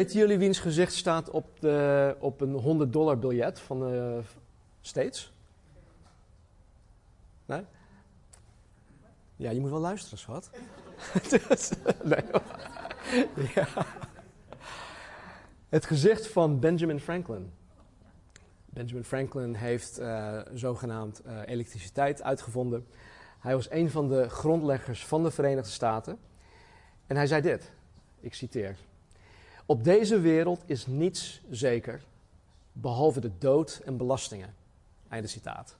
Weten jullie wiens gezicht staat op, de, op een 100 dollar biljet van de States? Nee? Ja, je moet wel luisteren, schat. dus, nee. ja. Het gezicht van Benjamin Franklin. Benjamin Franklin heeft uh, zogenaamd uh, elektriciteit uitgevonden. Hij was een van de grondleggers van de Verenigde Staten. En hij zei dit, ik citeer. Op deze wereld is niets zeker, behalve de dood en belastingen. Einde citaat.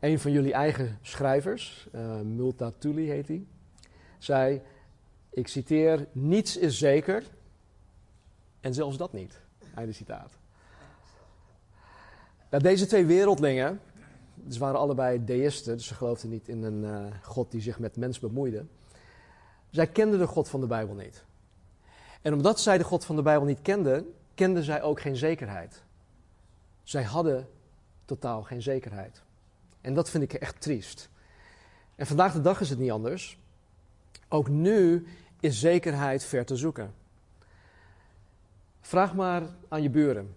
Een van jullie eigen schrijvers, uh, Multatuli heet hij, zei: Ik citeer: Niets is zeker, en zelfs dat niet. Einde citaat. Nou, deze twee wereldlingen, ze waren allebei deïsten, dus ze geloofden niet in een uh, God die zich met mens bemoeide. Zij kenden de God van de Bijbel niet. En omdat zij de God van de Bijbel niet kenden, kenden zij ook geen zekerheid. Zij hadden totaal geen zekerheid. En dat vind ik echt triest. En vandaag de dag is het niet anders. Ook nu is zekerheid ver te zoeken. Vraag maar aan je buren.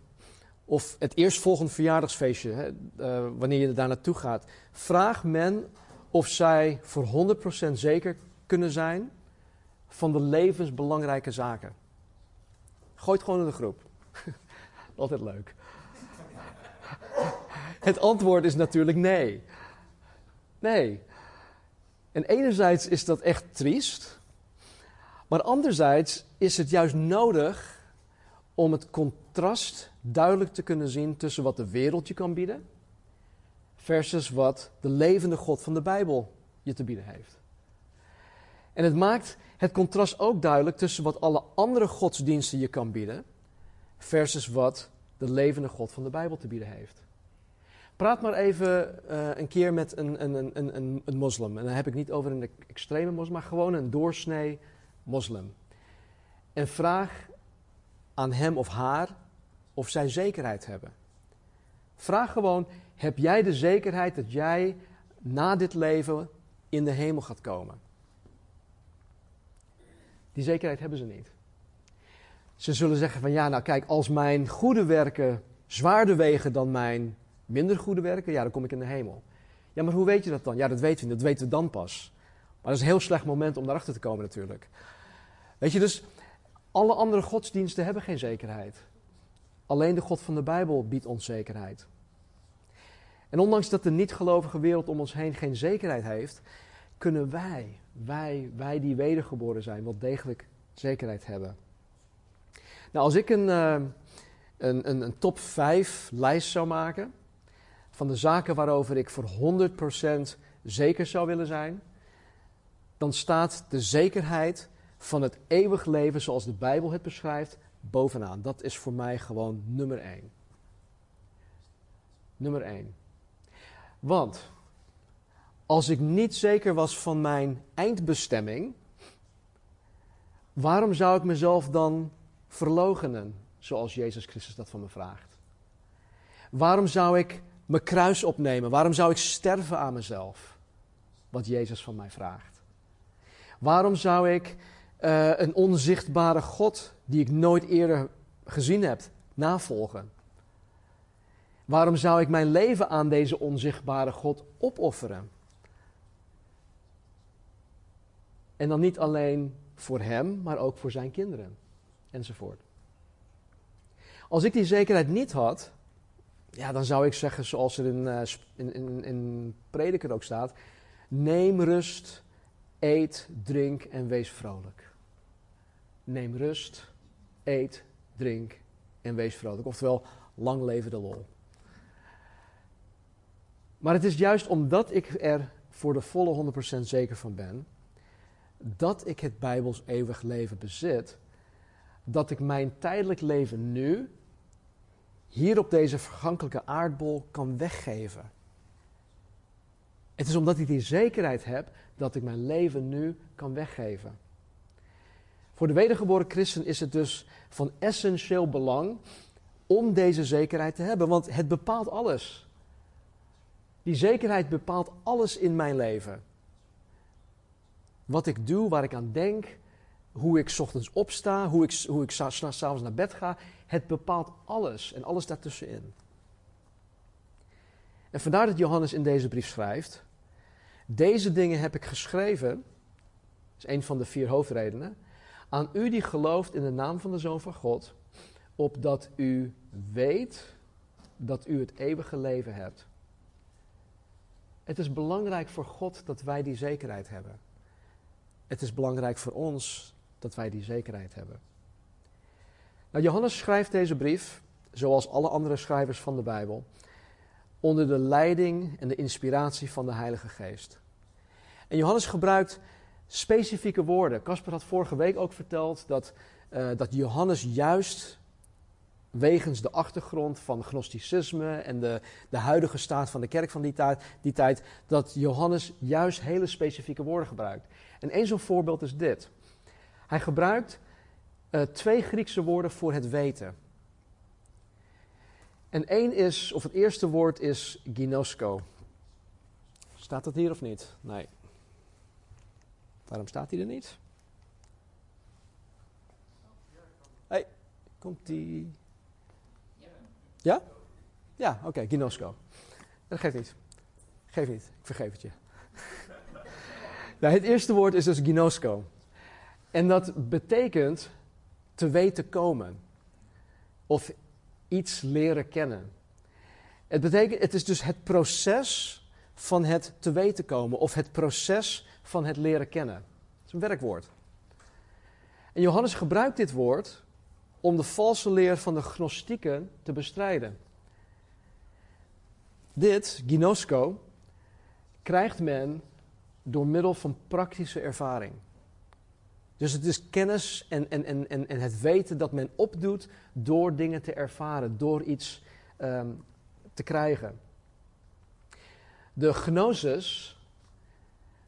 Of het eerstvolgende verjaardagsfeestje, hè, uh, wanneer je daar naartoe gaat. Vraag men of zij voor 100% zeker kunnen zijn van de levensbelangrijke zaken. Gooi het gewoon in de groep. Altijd leuk. Het antwoord is natuurlijk nee. Nee. En enerzijds is dat echt triest, maar anderzijds is het juist nodig om het contrast duidelijk te kunnen zien tussen wat de wereld je kan bieden versus wat de levende God van de Bijbel je te bieden heeft. En het maakt het contrast ook duidelijk tussen wat alle andere godsdiensten je kan bieden versus wat de levende God van de Bijbel te bieden heeft. Praat maar even uh, een keer met een, een, een, een, een moslim. En dan heb ik niet over een extreme moslim, maar gewoon een doorsnee moslim. En vraag aan hem of haar of zij zekerheid hebben. Vraag gewoon: heb jij de zekerheid dat jij na dit leven in de hemel gaat komen? Die zekerheid hebben ze niet. Ze zullen zeggen van ja, nou kijk, als mijn goede werken zwaarder wegen dan mijn minder goede werken, ja, dan kom ik in de hemel. Ja, maar hoe weet je dat dan? Ja, dat weten we, dat weten we dan pas. Maar dat is een heel slecht moment om daarachter te komen natuurlijk. Weet je, dus alle andere godsdiensten hebben geen zekerheid. Alleen de God van de Bijbel biedt ons zekerheid. En ondanks dat de niet-gelovige wereld om ons heen geen zekerheid heeft, kunnen wij, wij, wij die wedergeboren zijn, wel degelijk zekerheid hebben. Nou, als ik een, een, een, een top 5 lijst zou maken van de zaken waarover ik voor 100% zeker zou willen zijn, dan staat de zekerheid van het eeuwig leven zoals de Bijbel het beschrijft bovenaan. Dat is voor mij gewoon nummer 1. Nummer 1. Want als ik niet zeker was van mijn eindbestemming, waarom zou ik mezelf dan verlogenen, zoals Jezus Christus dat van me vraagt? Waarom zou ik mijn kruis opnemen? Waarom zou ik sterven aan mezelf? Wat Jezus van mij vraagt. Waarom zou ik uh, een onzichtbare God, die ik nooit eerder gezien heb, navolgen? Waarom zou ik mijn leven aan deze onzichtbare God opofferen? En dan niet alleen voor hem, maar ook voor zijn kinderen. Enzovoort. Als ik die zekerheid niet had, ja, dan zou ik zeggen, zoals er in, uh, in, in, in Prediker ook staat: neem rust, eet, drink en wees vrolijk. Neem rust, eet, drink en wees vrolijk. Oftewel, lang leven de lol. Maar het is juist omdat ik er voor de volle 100% zeker van ben dat ik het Bijbels eeuwig leven bezit, dat ik mijn tijdelijk leven nu hier op deze vergankelijke aardbol kan weggeven. Het is omdat ik die zekerheid heb dat ik mijn leven nu kan weggeven. Voor de wedergeboren christen is het dus van essentieel belang om deze zekerheid te hebben, want het bepaalt alles. Die zekerheid bepaalt alles in mijn leven. Wat ik doe, waar ik aan denk, hoe ik ochtends opsta, hoe ik, hoe ik s'avonds naar bed ga. Het bepaalt alles en alles daartussenin. En vandaar dat Johannes in deze brief schrijft: Deze dingen heb ik geschreven, dat is een van de vier hoofdredenen, aan u die gelooft in de naam van de Zoon van God, opdat u weet dat u het eeuwige leven hebt. Het is belangrijk voor God dat wij die zekerheid hebben. Het is belangrijk voor ons dat wij die zekerheid hebben. Nou, Johannes schrijft deze brief, zoals alle andere schrijvers van de Bijbel, onder de leiding en de inspiratie van de Heilige Geest. En Johannes gebruikt specifieke woorden. Casper had vorige week ook verteld dat, uh, dat Johannes juist wegens de achtergrond van gnosticisme en de, de huidige staat van de kerk van die tijd, die tijd, dat Johannes juist hele specifieke woorden gebruikt. En een zo'n voorbeeld is dit. Hij gebruikt uh, twee Griekse woorden voor het weten. En één is, of het eerste woord is ginosko. Staat dat hier of niet? Nee. Waarom staat hij er niet? hey, komt die? Ja? Ja, oké, okay, ginosko. Dat geeft niet. Geef niet, ik vergeef het je. Nou, het eerste woord is dus ginosko. En dat betekent te weten komen. Of iets leren kennen. Het, betekent, het is dus het proces van het te weten komen. Of het proces van het leren kennen. Het is een werkwoord. En Johannes gebruikt dit woord om de valse leer van de gnostieken te bestrijden. Dit, ginosko, krijgt men door middel van praktische ervaring. Dus het is kennis en, en, en, en het weten dat men opdoet door dingen te ervaren, door iets um, te krijgen. De gnosis,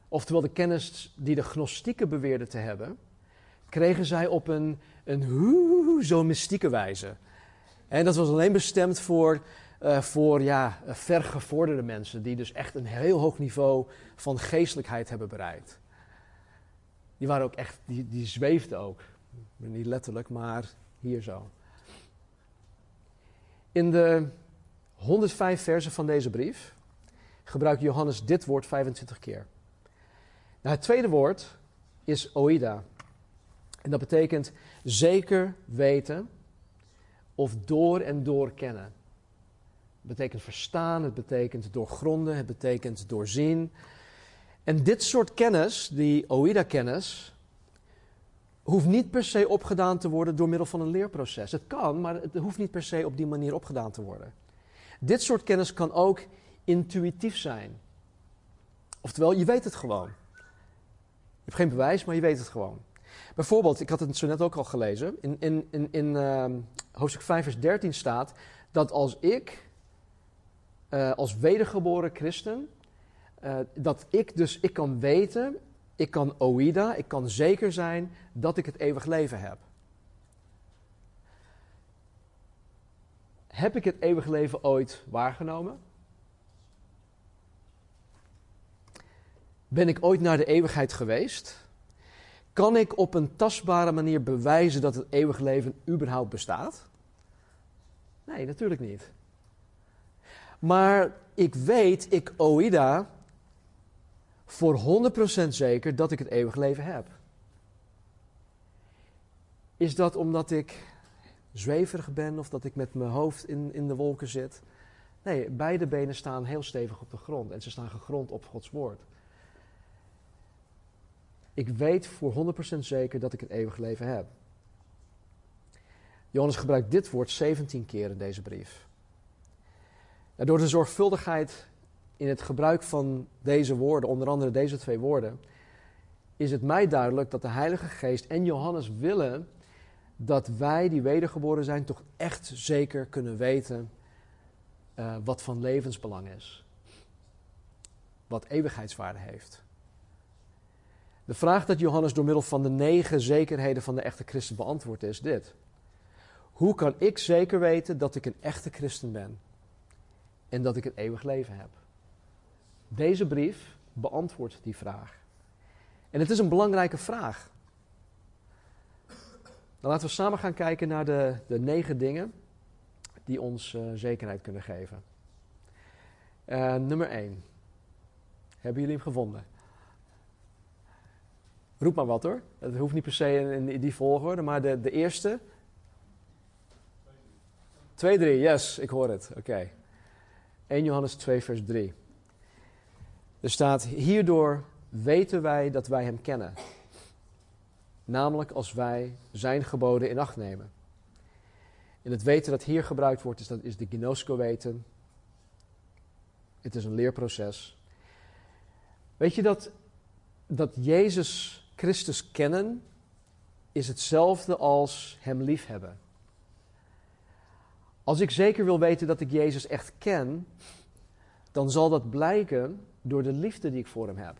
oftewel de kennis die de gnostieken beweerden te hebben, kregen zij op een, een zo mystieke wijze. En dat was alleen bestemd voor, uh, voor ja, vergevorderde mensen, die dus echt een heel hoog niveau van geestelijkheid hebben bereikt. Die waren ook echt, die, die zweefden ook. Niet letterlijk, maar hier zo. In de 105 versen van deze brief gebruikt Johannes dit woord 25 keer. Nou, het tweede woord is oida. En dat betekent zeker weten of door en door kennen. Het betekent verstaan, het betekent doorgronden, het betekent doorzien. En dit soort kennis, die OIDA-kennis, hoeft niet per se opgedaan te worden door middel van een leerproces. Het kan, maar het hoeft niet per se op die manier opgedaan te worden. Dit soort kennis kan ook intuïtief zijn. Oftewel, je weet het gewoon. Je hebt geen bewijs, maar je weet het gewoon. Bijvoorbeeld, ik had het zo net ook al gelezen. In, in, in, uh, hoofdstuk 5, vers 13 staat dat als ik, uh, als wedergeboren christen, uh, dat ik dus, ik kan weten, ik kan oida, ik kan zeker zijn dat ik het eeuwig leven heb. Heb ik het eeuwig leven ooit waargenomen? Ben ik ooit naar de eeuwigheid geweest? Kan ik op een tastbare manier bewijzen dat het eeuwig leven überhaupt bestaat? Nee, natuurlijk niet. Maar ik weet, ik oida, voor 100% zeker dat ik het eeuwig leven heb. Is dat omdat ik zweverig ben of dat ik met mijn hoofd in, in de wolken zit? Nee, beide benen staan heel stevig op de grond en ze staan gegrond op Gods woord. Ik weet voor 100% zeker dat ik het eeuwig leven heb. Johannes gebruikt dit woord 17 keer in deze brief. Door de zorgvuldigheid in het gebruik van deze woorden, onder andere deze twee woorden, is het mij duidelijk dat de Heilige Geest en Johannes willen dat wij die wedergeboren zijn toch echt zeker kunnen weten uh, wat van levensbelang is. Wat eeuwigheidswaarde heeft. De vraag dat Johannes door middel van de negen zekerheden van de echte christen beantwoordt is dit. Hoe kan ik zeker weten dat ik een echte christen ben en dat ik een eeuwig leven heb? Deze brief beantwoordt die vraag. En het is een belangrijke vraag. Dan laten we samen gaan kijken naar de, de negen dingen die ons uh, zekerheid kunnen geven. Uh, nummer 1. Hebben jullie hem gevonden? Roep maar wat hoor. Het hoeft niet per se in, die volgorde, maar de, de eerste. 2, 3, yes, ik hoor het. Oké. 1 Johannes 2, vers 3. Er staat: Hierdoor weten wij dat wij Hem kennen. Namelijk als wij Zijn geboden in acht nemen. En het weten dat hier gebruikt wordt, is, dat is de gnosco-weten. Het is een leerproces. Weet je dat, dat Jezus Christus kennen is hetzelfde als Hem liefhebben. Als ik zeker wil weten dat ik Jezus echt ken, dan zal dat blijken door de liefde die ik voor Hem heb.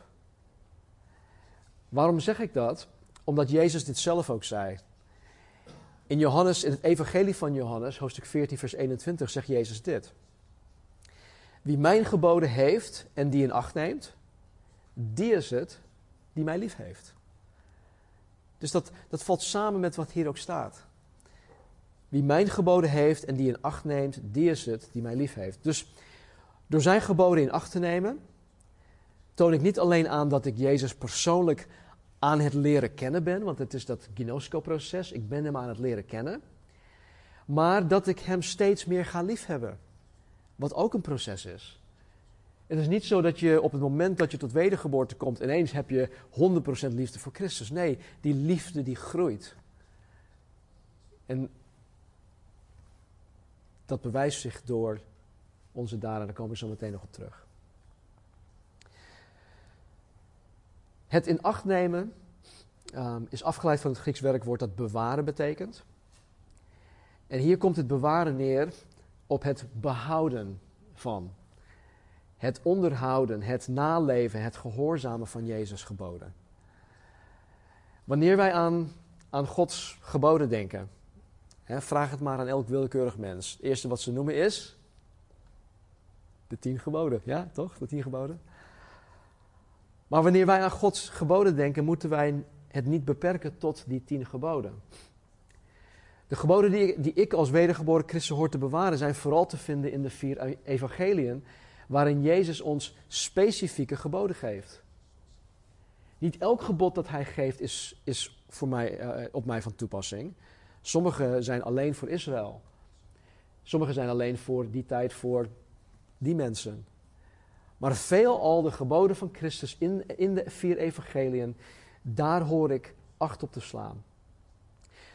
Waarom zeg ik dat? Omdat Jezus dit zelf ook zei. In Johannes, in het Evangelie van Johannes, hoofdstuk 14, vers 21, zegt Jezus dit. Wie mijn geboden heeft en die in acht neemt, die is het die mij lief heeft. Dus dat, dat valt samen met wat hier ook staat. Wie mijn geboden heeft en die in acht neemt, die is het die mij lief heeft. Dus door zijn geboden in acht te nemen, toon ik niet alleen aan dat ik Jezus persoonlijk aan het leren kennen ben, want het is dat gnosco-proces, ik ben hem aan het leren kennen, maar dat ik hem steeds meer ga liefhebben, wat ook een proces is. Het is niet zo dat je op het moment dat je tot wedergeboorte komt, ineens heb je 100% liefde voor Christus. Nee, die liefde die groeit. En dat bewijst zich door onze daden, daar komen we zo meteen nog op terug. Het in acht nemen um, is afgeleid van het Grieks werkwoord dat bewaren betekent. En hier komt het bewaren neer op het behouden van. Het onderhouden, het naleven, het gehoorzamen van Jezus geboden. Wanneer wij aan, aan Gods geboden denken, vraag het maar aan elk willekeurig mens. Het eerste wat ze noemen is de tien geboden. Ja, toch? De tien geboden. Maar wanneer wij aan Gods geboden denken, moeten wij het niet beperken tot die tien geboden. De geboden die, die ik als wedergeboren christen hoor te bewaren, zijn vooral te vinden in de vier evangeliën, waarin Jezus ons specifieke geboden geeft. Niet elk gebod dat hij geeft is, is voor mij, uh, op mij van toepassing. Sommige zijn alleen voor Israël. Sommige zijn alleen voor die tijd voor die mensen. Maar veelal de geboden van Christus in, in de vier evangeliën, daar hoor ik acht op te slaan.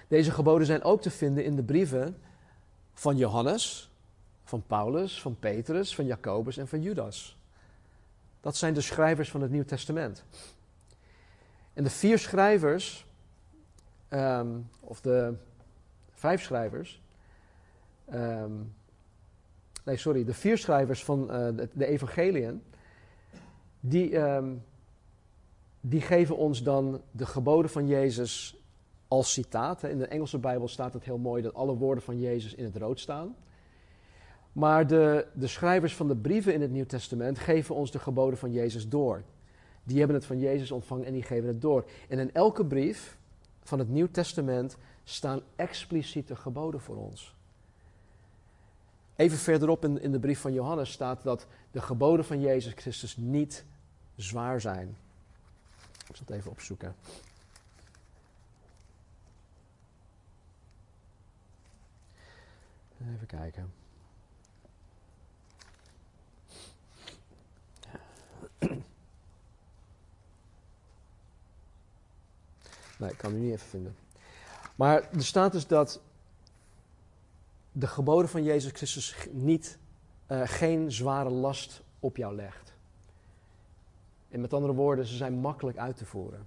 Deze geboden zijn ook te vinden in de brieven van Johannes, van Paulus, van Petrus, van Jacobus en van Judas. Dat zijn de schrijvers van het Nieuw Testament. En de vier schrijvers, ehm, of de vijf schrijvers, um, nee sorry, de vier schrijvers van uh, de, de, evangeliën, die, um, die geven ons dan de geboden van Jezus als citaat. In de Engelse Bijbel staat het heel mooi dat alle woorden van Jezus in het rood staan. Maar de, de schrijvers van de brieven in het Nieuw Testament geven ons de geboden van Jezus door. Die hebben het van Jezus ontvangen en die geven het door. En in elke brief van het Nieuw Testament staan expliciete geboden voor ons. Even verderop in, in de brief van Johannes staat dat de geboden van Jezus Christus niet zwaar zijn. Ik zal het even opzoeken. Even kijken. Nee, ik kan hem niet even vinden. Maar er staat dus dat de geboden van Jezus Christus niet, uh, geen zware last op jou legt. En met andere woorden, ze zijn makkelijk uit te voeren.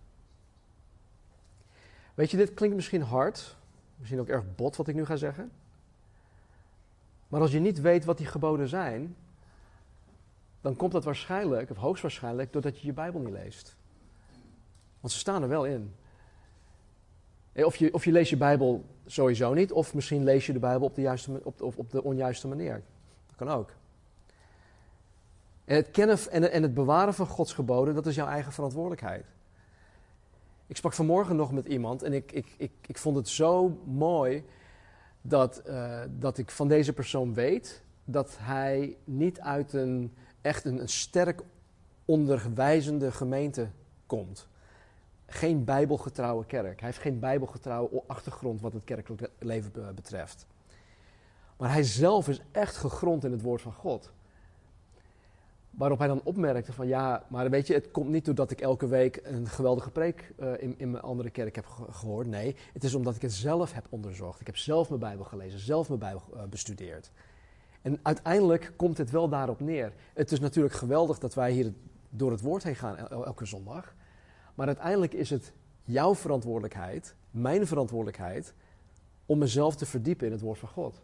Weet je, dit klinkt misschien hard, misschien ook erg bot wat ik nu ga zeggen. Maar als je niet weet wat die geboden zijn, dan komt dat waarschijnlijk, of hoogstwaarschijnlijk, doordat je je Bijbel niet leest. Want ze staan er wel in. Eh, of je, of je leest je Bijbel sowieso niet, of misschien lees je de Bijbel op de, juiste, op, de onjuiste manier. Dat kan ook. Het kennen en, en het bewaren van Gods geboden, dat is jouw eigen verantwoordelijkheid. Ik sprak vanmorgen nog met iemand en ik, ik, ik, ik vond het zo mooi dat, uh, dat ik van deze persoon weet dat hij niet uit een echt een sterk onderwijzende gemeente komt. Geen bijbelgetrouwe kerk. Hij heeft geen bijbelgetrouwe achtergrond wat het kerkelijk leven betreft. Maar hij zelf is echt gegrond in het woord van God. Waarop hij dan opmerkte van ja, maar weet je, het komt niet doordat ik elke week een geweldige preek uh, in, in mijn andere kerk heb gehoord. Nee, het is omdat ik het zelf heb onderzocht. Ik heb zelf mijn Bijbel gelezen, zelf mijn Bijbel uh, bestudeerd. En uiteindelijk komt het wel daarop neer. Het is natuurlijk geweldig dat wij hier door het woord heen gaan elke zondag. Maar uiteindelijk is het jouw verantwoordelijkheid, mijn verantwoordelijkheid, om mezelf te verdiepen in het woord van God.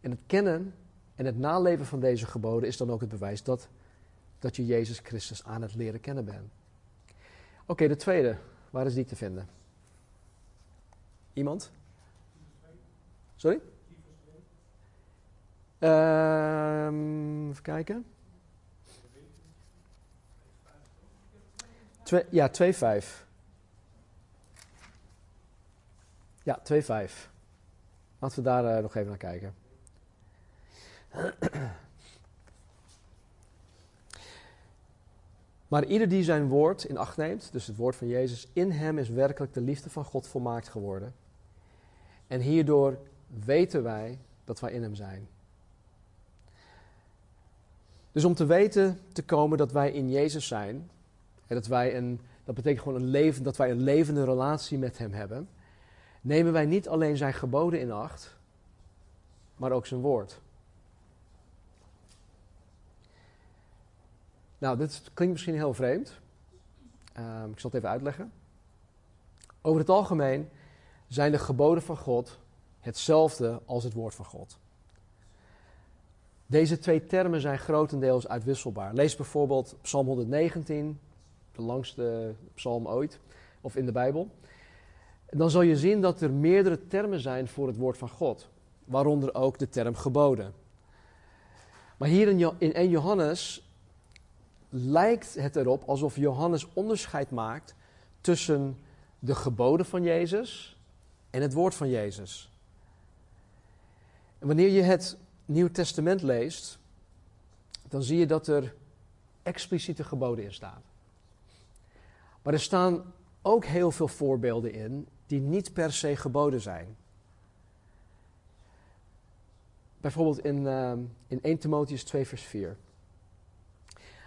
En het kennen en het naleven van deze geboden is dan ook het bewijs dat, dat je Jezus Christus aan het leren kennen bent. Oké, de tweede. Waar is die te vinden? Iemand? Sorry? Um, even kijken. Twee, ja, 2,5. Ja, 2,5. Laten we daar uh, nog even naar kijken. Maar ieder die zijn woord in acht neemt, dus het woord van Jezus, in hem is werkelijk de liefde van God volmaakt geworden. En hierdoor weten wij dat wij in hem zijn. Dus om te weten te komen dat wij in Jezus zijn, dat, wij een, dat betekent gewoon een leven, dat wij een levende relatie met Hem hebben, nemen wij niet alleen Zijn geboden in acht, maar ook Zijn woord. Nou, dit klinkt misschien heel vreemd. Um, ik zal het even uitleggen. Over het algemeen zijn de geboden van God hetzelfde als het woord van God. Deze twee termen zijn grotendeels uitwisselbaar. Lees bijvoorbeeld Psalm 119, de langste psalm ooit, of in de Bijbel. Dan zal je zien dat er meerdere termen zijn voor het woord van God, waaronder ook de term geboden. Maar hier in 1 Johannes lijkt het erop alsof Johannes onderscheid maakt tussen de geboden van Jezus en het woord van Jezus. En wanneer je het Nieuw Testament leest, dan zie je dat er expliciete geboden in staan. Maar er staan ook heel veel voorbeelden in die niet per se geboden zijn. Bijvoorbeeld in, uh, in 1 Timotheus 2, vers 4.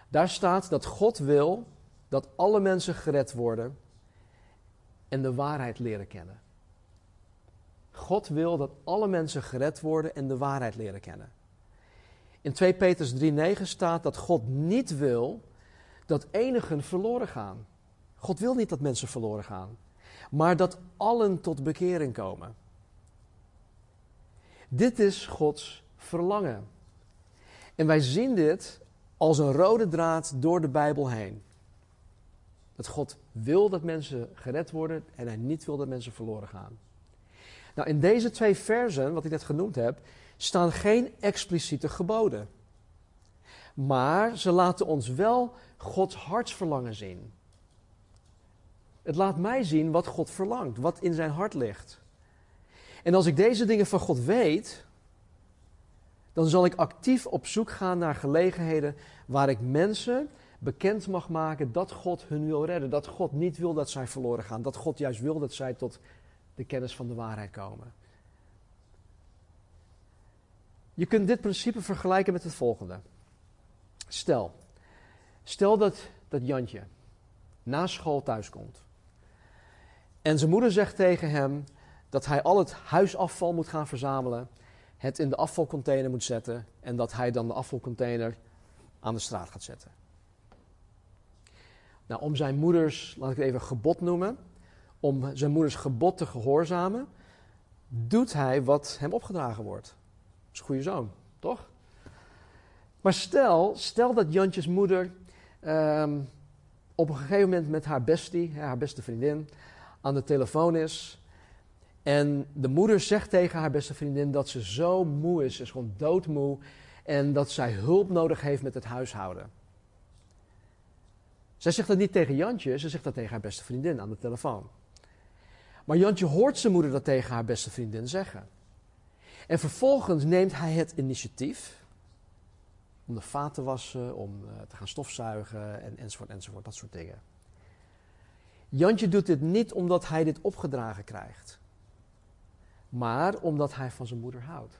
Daar staat dat God wil dat alle mensen gered worden en de waarheid leren kennen. God wil dat alle mensen gered worden en de waarheid leren kennen. In 2 Petrus 3:9 staat dat God niet wil dat enigen verloren gaan. God wil niet dat mensen verloren gaan, maar dat allen tot bekering komen. Dit is Gods verlangen. En wij zien dit als een rode draad door de Bijbel heen. Dat God wil dat mensen gered worden en hij niet wil dat mensen verloren gaan. Nou, in deze twee versen, wat ik net genoemd heb, staan geen expliciete geboden. Maar ze laten ons wel Gods hartsverlangen zien. Het laat mij zien wat God verlangt, wat in zijn hart ligt. En als ik deze dingen van God weet, dan zal ik actief op zoek gaan naar gelegenheden waar ik mensen bekend mag maken dat God hun wil redden. Dat God niet wil dat zij verloren gaan. Dat God juist wil dat zij tot de kennis van de waarheid komen. Je kunt dit principe vergelijken met het volgende. Stel, stel dat, dat Jantje na school thuiskomt. En zijn moeder zegt tegen hem dat hij al het huisafval moet gaan verzamelen, het in de afvalcontainer moet zetten en dat hij dan de afvalcontainer aan de straat gaat zetten. Nou, om zijn moeders, laat ik het even gebod noemen, om zijn moeders gebod te gehoorzamen, doet hij wat hem opgedragen wordt. Dat is een goede zoon, toch? Maar stel, stel dat Jantjes moeder ehm, op een gegeven moment met haar bestie, haar beste vriendin, aan de telefoon is. En de moeder zegt tegen haar beste vriendin dat ze zo moe is, ze is gewoon doodmoe. En dat zij hulp nodig heeft met het huishouden. Zij zegt dat niet tegen Jantje, ze zegt dat tegen haar beste vriendin aan de telefoon. Maar Jantje hoort zijn moeder dat tegen haar beste vriendin zeggen. En vervolgens neemt hij het initiatief om de vaat te wassen, om eh, te gaan stofzuigen en, enzovoort, enzovoort, dat soort dingen. Jantje doet dit niet omdat hij dit opgedragen krijgt, maar omdat hij van zijn moeder houdt.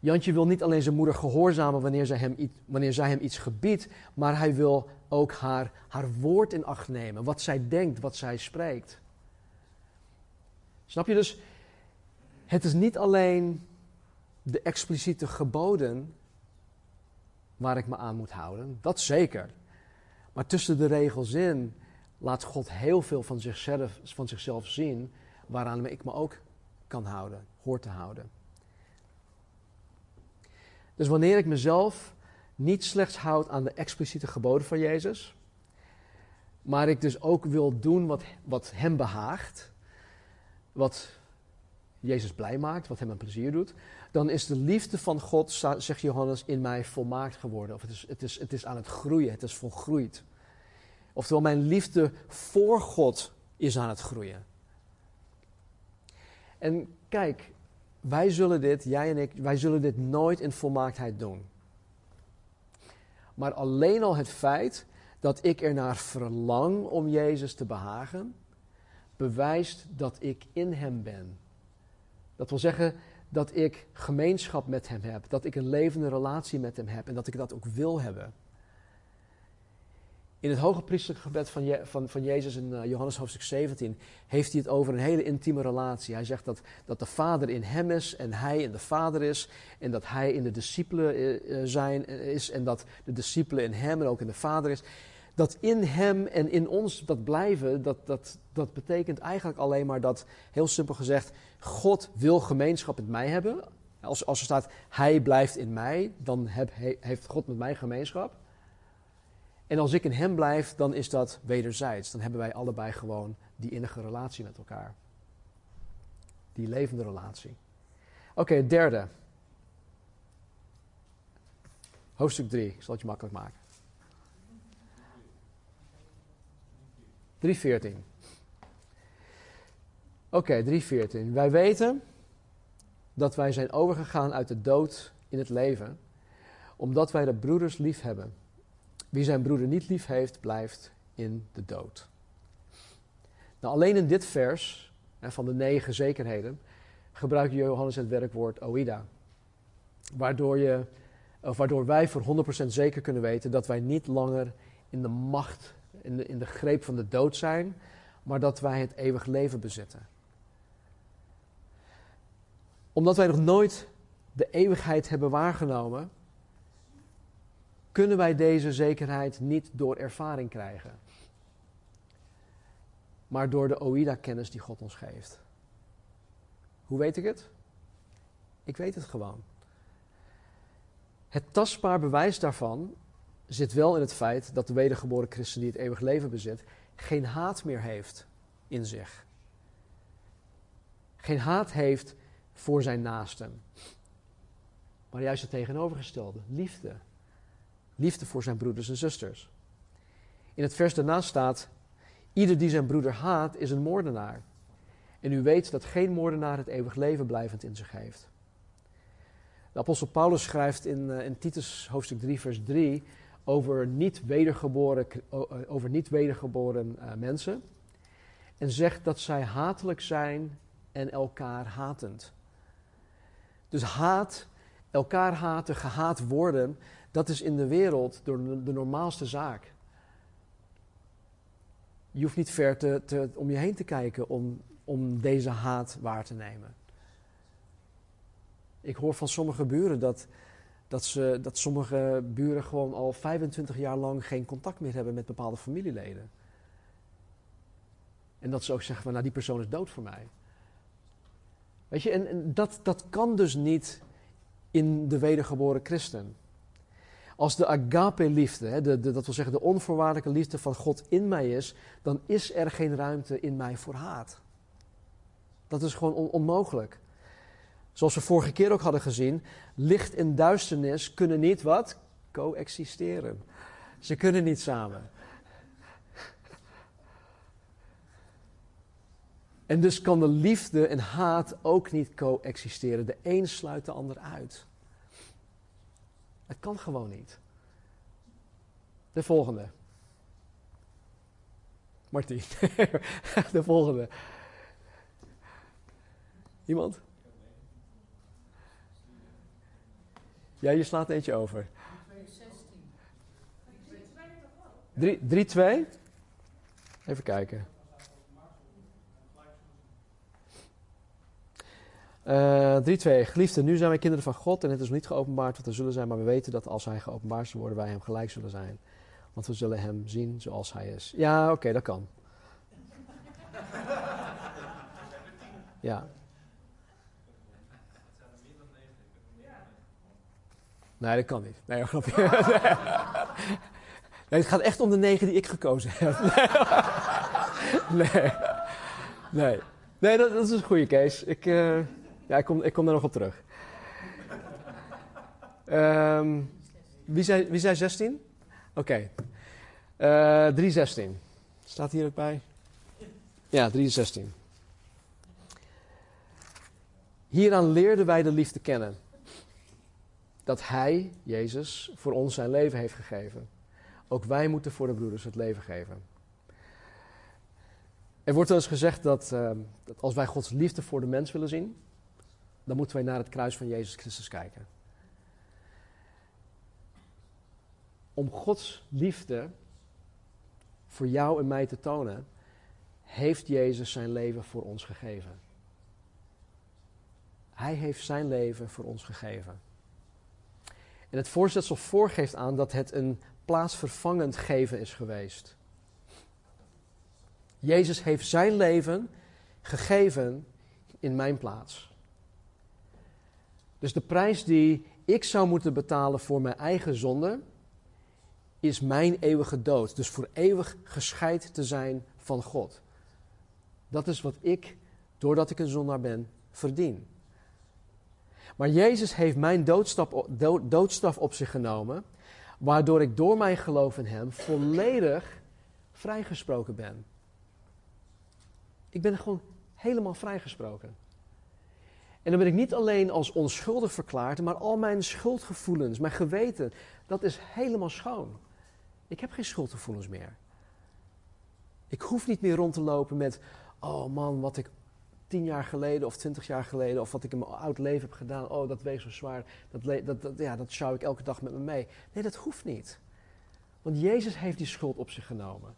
Jantje wil niet alleen zijn moeder gehoorzamen wanneer zij hem, wanneer zij hem iets gebiedt, maar hij wil ook haar, haar woord in acht nemen, wat zij denkt, wat zij spreekt. Snap je dus? Het is niet alleen de expliciete geboden waar ik me aan moet houden, dat zeker. Maar tussen de regels in laat God heel veel van zichzelf, van zichzelf zien waaraan ik me ook kan houden, hoort te houden. Dus wanneer ik mezelf niet slechts houd aan de expliciete geboden van Jezus, maar ik dus ook wil doen wat, wat Hem behaagt, wat Jezus blij maakt, wat Hem een plezier doet, dan is de liefde van God, zegt Johannes, in mij volmaakt geworden. Of het is, het is, het is aan het groeien, het is volgroeid. Oftewel, mijn liefde voor God is aan het groeien. En kijk, wij zullen dit, jij en ik, wij zullen dit nooit in volmaaktheid doen. Maar alleen al het feit dat ik ernaar verlang om Jezus te behagen, bewijst dat ik in Hem ben. Dat wil zeggen dat ik gemeenschap met Hem heb, dat ik een levende relatie met Hem heb en dat ik dat ook wil hebben. In het hoge priesterlijk gebed van, van, van Jezus in uh, Johannes hoofdstuk 17 heeft hij het over een hele intieme relatie. Hij zegt dat, dat de Vader in hem is en hij in de Vader is. En dat hij in de discipelen uh, zijn, is en dat de discipelen in hem en ook in de Vader is. Dat in hem en in ons dat blijven, dat, dat, dat betekent eigenlijk alleen maar dat, heel simpel gezegd, God wil gemeenschap met mij hebben. Als, als er staat, hij blijft in mij, dan heb, heeft God met mij gemeenschap. En als ik in hem blijf, dan is dat wederzijds. Dan hebben wij allebei gewoon die innige relatie met elkaar. Die levende relatie. Oké, derde. Hoofdstuk 3. Ik zal het je makkelijk maken. 3.14. Oké, 3.14. Wij weten dat wij zijn overgegaan uit de dood in het leven, omdat wij de broeders lief hebben. Wie zijn broeder niet lief heeft, blijft in de dood. Nou, alleen in dit vers, van de negen zekerheden, gebruikt Johannes het werkwoord oida. Waardoor, je, of waardoor wij voor 100% zeker kunnen weten dat wij niet langer in de macht, in de, in de greep van de dood zijn, maar dat wij het eeuwig leven bezitten. Omdat wij nog nooit de eeuwigheid hebben waargenomen, kunnen wij deze zekerheid niet door ervaring krijgen, maar door de OIDA-kennis die God ons geeft. Hoe weet ik het? Ik weet het gewoon. Het tastbaar bewijs daarvan zit wel in het feit dat de wedergeboren christen die het eeuwig leven bezit, geen haat meer heeft in zich. Geen haat heeft voor zijn naasten. Maar juist het tegenovergestelde, liefde liefde voor zijn broeders en zusters. In het vers daarna staat: Ieder die zijn broeder haat, is een moordenaar. En u weet dat geen moordenaar het eeuwig leven blijvend in zich heeft. De apostel Paulus schrijft in, uh, in Titus hoofdstuk 3, vers 3 over niet wedergeboren, over niet wedergeboren uh, mensen. En zegt dat zij hatelijk zijn en elkaar hatend. Dus haat, elkaar haten, gehaat worden, dat is in de wereld de, de normaalste zaak. Je hoeft niet ver te, te, om je heen te kijken om, om deze haat waar te nemen. Ik hoor van sommige buren dat, dat, ze, dat sommige buren gewoon al 25 jaar lang geen contact meer hebben met bepaalde familieleden. En dat ze ook zeggen van, nou die persoon is dood voor mij. Weet je, en, en dat, dat kan dus niet in de wedergeboren christen. Als de agape-liefde, dat wil zeggen de onvoorwaardelijke liefde van God in mij is, dan is er geen ruimte in mij voor haat. Dat is gewoon onmogelijk. Zoals we vorige keer ook hadden gezien, licht en duisternis kunnen niet wat? Coexisteren. Ze kunnen niet samen. En dus kan de liefde en haat ook niet coexisteren. De een sluit de ander uit. Het kan gewoon niet. De volgende. Martien. De volgende. Iemand? Ja, je slaat eentje over. 3-2? Even kijken. Uh, 3-2. Geliefde, nu zijn wij kinderen van God en het is niet geopenbaard wat we zullen zijn, maar we weten dat als hij geopenbaard zal worden, wij hem gelijk zullen zijn. Want we zullen hem zien zoals hij is. Ja, oké, dat kan. Ja. Nee, dat kan niet. Nee, grapje. Nee, het gaat echt om de negen die ik gekozen heb. Nee. Nee. Nee, dat, dat is een goede case. Ik, uh, ja, ik, kom, ik kom daar nog op terug. Um, wie, zei, wie zei 16? Oké. Okay. Uh, 316. Staat hier ook bij? Ja, 316. Hieraan leerden wij de liefde kennen. Dat Hij, Jezus, voor ons zijn leven heeft gegeven. Ook wij moeten voor de broeders het leven geven. Er wordt wel eens gezegd dat, uh, dat als wij Gods liefde voor de mens willen zien, dan moeten wij naar het kruis van Jezus Christus kijken. Om Gods liefde voor jou en mij te tonen, heeft Jezus zijn leven voor ons gegeven. Hij heeft zijn leven voor ons gegeven. En het voorzetsel voorgeeft aan dat het een plaatsvervangend geven is geweest. Jezus heeft zijn leven gegeven in mijn plaats. Dus de prijs die ik zou moeten betalen voor mijn eigen zonde, is mijn eeuwige dood. Dus voor eeuwig gescheid te zijn van God. Dat is wat ik, doordat ik een zondaar ben, verdien. Maar Jezus heeft mijn doodstraf op zich genomen, waardoor ik door mijn geloof in Hem volledig vrijgesproken ben. Ik ben gewoon helemaal vrijgesproken. En dan ben ik niet alleen als onschuldig verklaard, maar al mijn schuldgevoelens, mijn geweten, dat is helemaal schoon. Ik heb geen schuldgevoelens meer. Ik hoef niet meer rond te lopen met, oh man, wat ik tien jaar geleden of twintig jaar geleden, of wat ik in mijn oud leven heb gedaan, oh dat weegt zo zwaar, dat, dat, dat, ja, dat schouw ik elke dag met me mee. Nee, dat hoeft niet. Want Jezus heeft die schuld op zich genomen.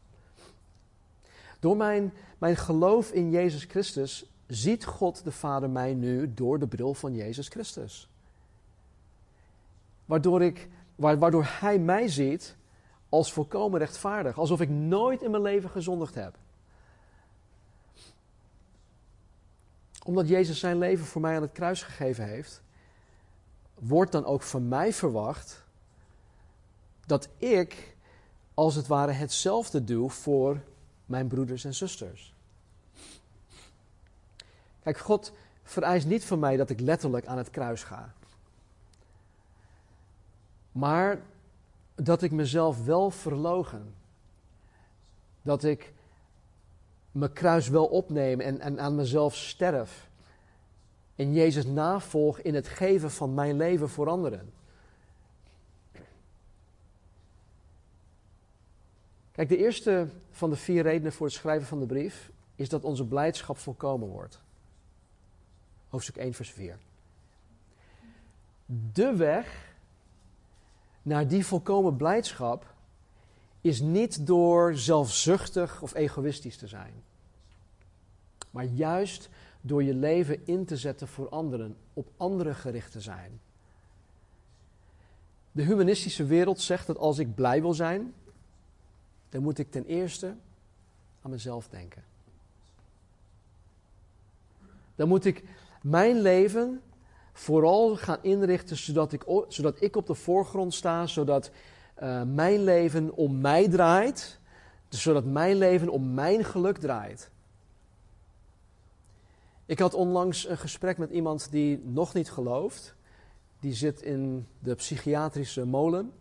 Door mijn, mijn geloof in Jezus Christus ziet God de Vader mij nu door de bril van Jezus Christus. Waardoor, ik, waardoor Hij mij ziet als volkomen rechtvaardig, alsof ik nooit in mijn leven gezondigd heb. Omdat Jezus zijn leven voor mij aan het kruis gegeven heeft, wordt dan ook van mij verwacht dat ik als het ware hetzelfde doe voor mijn broeders en zusters. Kijk, God vereist niet van mij dat ik letterlijk aan het kruis ga. Maar dat ik mezelf wel verlogen. Dat ik mijn kruis wel opneem en, en aan mezelf sterf. En Jezus navolg in het geven van mijn leven voor anderen. Kijk, de eerste van de vier redenen voor het schrijven van de brief is dat onze blijdschap volkomen wordt. Hoofdstuk 1, vers 4. De weg naar die volkomen blijdschap is niet door zelfzuchtig of egoïstisch te zijn, maar juist door je leven in te zetten voor anderen, op anderen gericht te zijn. De humanistische wereld zegt dat als ik blij wil zijn, dan moet ik ten eerste aan mezelf denken. Dan moet ik mijn leven vooral gaan inrichten zodat ik, zodat ik op de voorgrond sta, zodat uh, mijn leven om mij draait, dus zodat mijn leven om mijn geluk draait. Ik had onlangs een gesprek met iemand die nog niet gelooft. Die zit in de psychiatrische molen.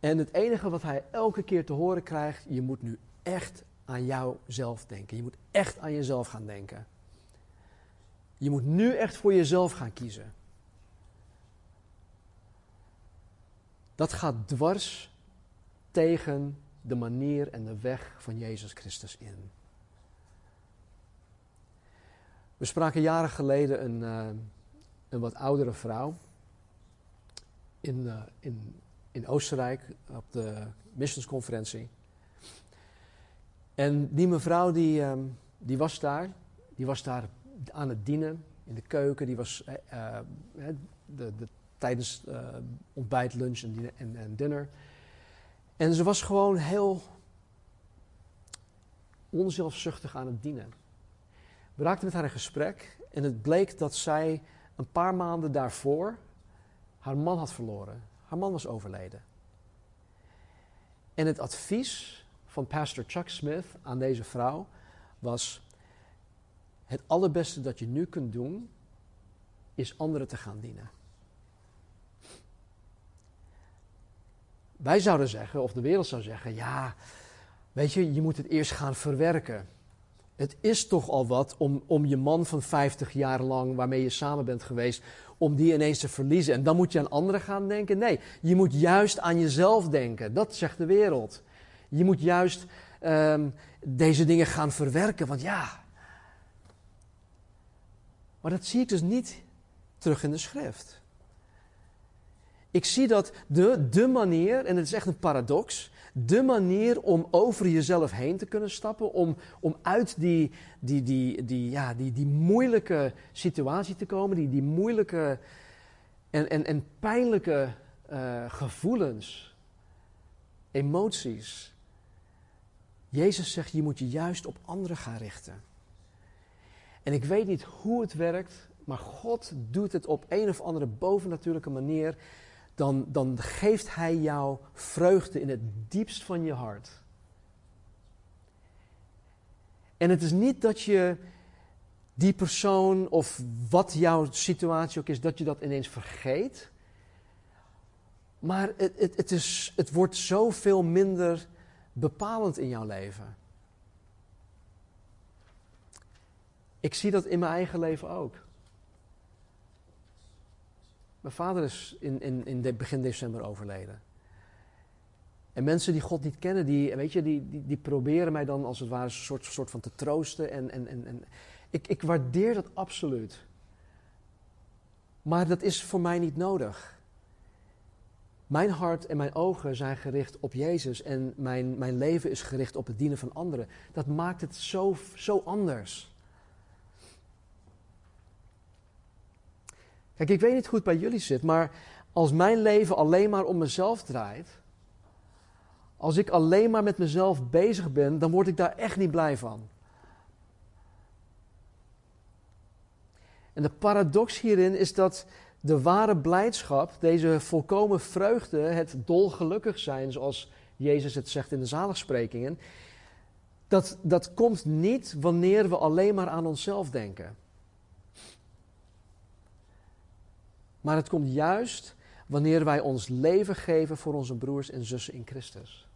En het enige wat hij elke keer te horen krijgt, je moet nu echt aan jouzelf denken. Je moet echt aan jezelf gaan denken. Je moet nu echt voor jezelf gaan kiezen. Dat gaat dwars tegen de manier en de weg van Jezus Christus in. We spraken jaren geleden een, uh, een wat oudere vrouw in, uh, in, in Oostenrijk op de missionsconferentie. En die mevrouw die, uh, die was daar, die was daar aan het dienen in de keuken. Die was uh, de, de, tijdens ontbijt, lunch en, en, en dinner. En ze was gewoon heel onzelfzuchtig aan het dienen. We raakten met haar in gesprek en het bleek dat zij een paar maanden daarvoor haar man had verloren. Haar man was overleden. En het advies van pastor Chuck Smith aan deze vrouw was: Het allerbeste dat je nu kunt doen, is anderen te gaan dienen. Wij zouden zeggen, of de wereld zou zeggen: Ja, weet je, je moet het eerst gaan verwerken. Het is toch al wat om, om je man van 50 jaar lang, waarmee je samen bent geweest, om die ineens te verliezen. En dan moet je aan anderen gaan denken. Nee, je moet juist aan jezelf denken. Dat zegt de wereld. Je moet juist um, deze dingen gaan verwerken. Want ja. Maar dat zie ik dus niet terug in de schrift. Ik zie dat de, de manier, en het is echt een paradox, de manier om over jezelf heen te kunnen stappen, om, om uit die, die, die, die, ja, die, die moeilijke situatie te komen, die, die moeilijke en, en, en pijnlijke uh, gevoelens, emoties. Jezus zegt, je moet je juist op anderen gaan richten. En ik weet niet hoe het werkt, maar God doet het op een of andere bovennatuurlijke manier dan, dan geeft Hij jou vreugde in het diepst van je hart. En het is niet dat je die persoon of wat jouw situatie ook is, dat je dat ineens vergeet. Maar het, het, het, is, het wordt zoveel minder bepalend in jouw leven. Ik zie dat in mijn eigen leven ook. Mijn vader is in, in, in begin december overleden. En mensen die God niet kennen, die, weet je, die, die, proberen mij dan als het ware een soort, soort van te troosten. En, en, en, en ik, ik waardeer dat absoluut. Maar dat is voor mij niet nodig. Mijn hart en mijn ogen zijn gericht op Jezus en mijn, mijn leven is gericht op het dienen van anderen. Dat maakt het zo, zo anders. Kijk, ik weet niet het bij jullie zit, maar als mijn leven alleen maar om mezelf draait, als ik alleen maar met mezelf bezig ben, dan word ik daar echt niet blij van. En de paradox hierin is dat de ware blijdschap, deze volkomen vreugde, het dolgelukkig zijn, zoals Jezus het zegt in de zaligsprekingen, dat, dat komt niet wanneer we alleen maar aan onszelf denken. Maar het komt juist wanneer wij ons leven geven voor onze broers en zussen in Christus.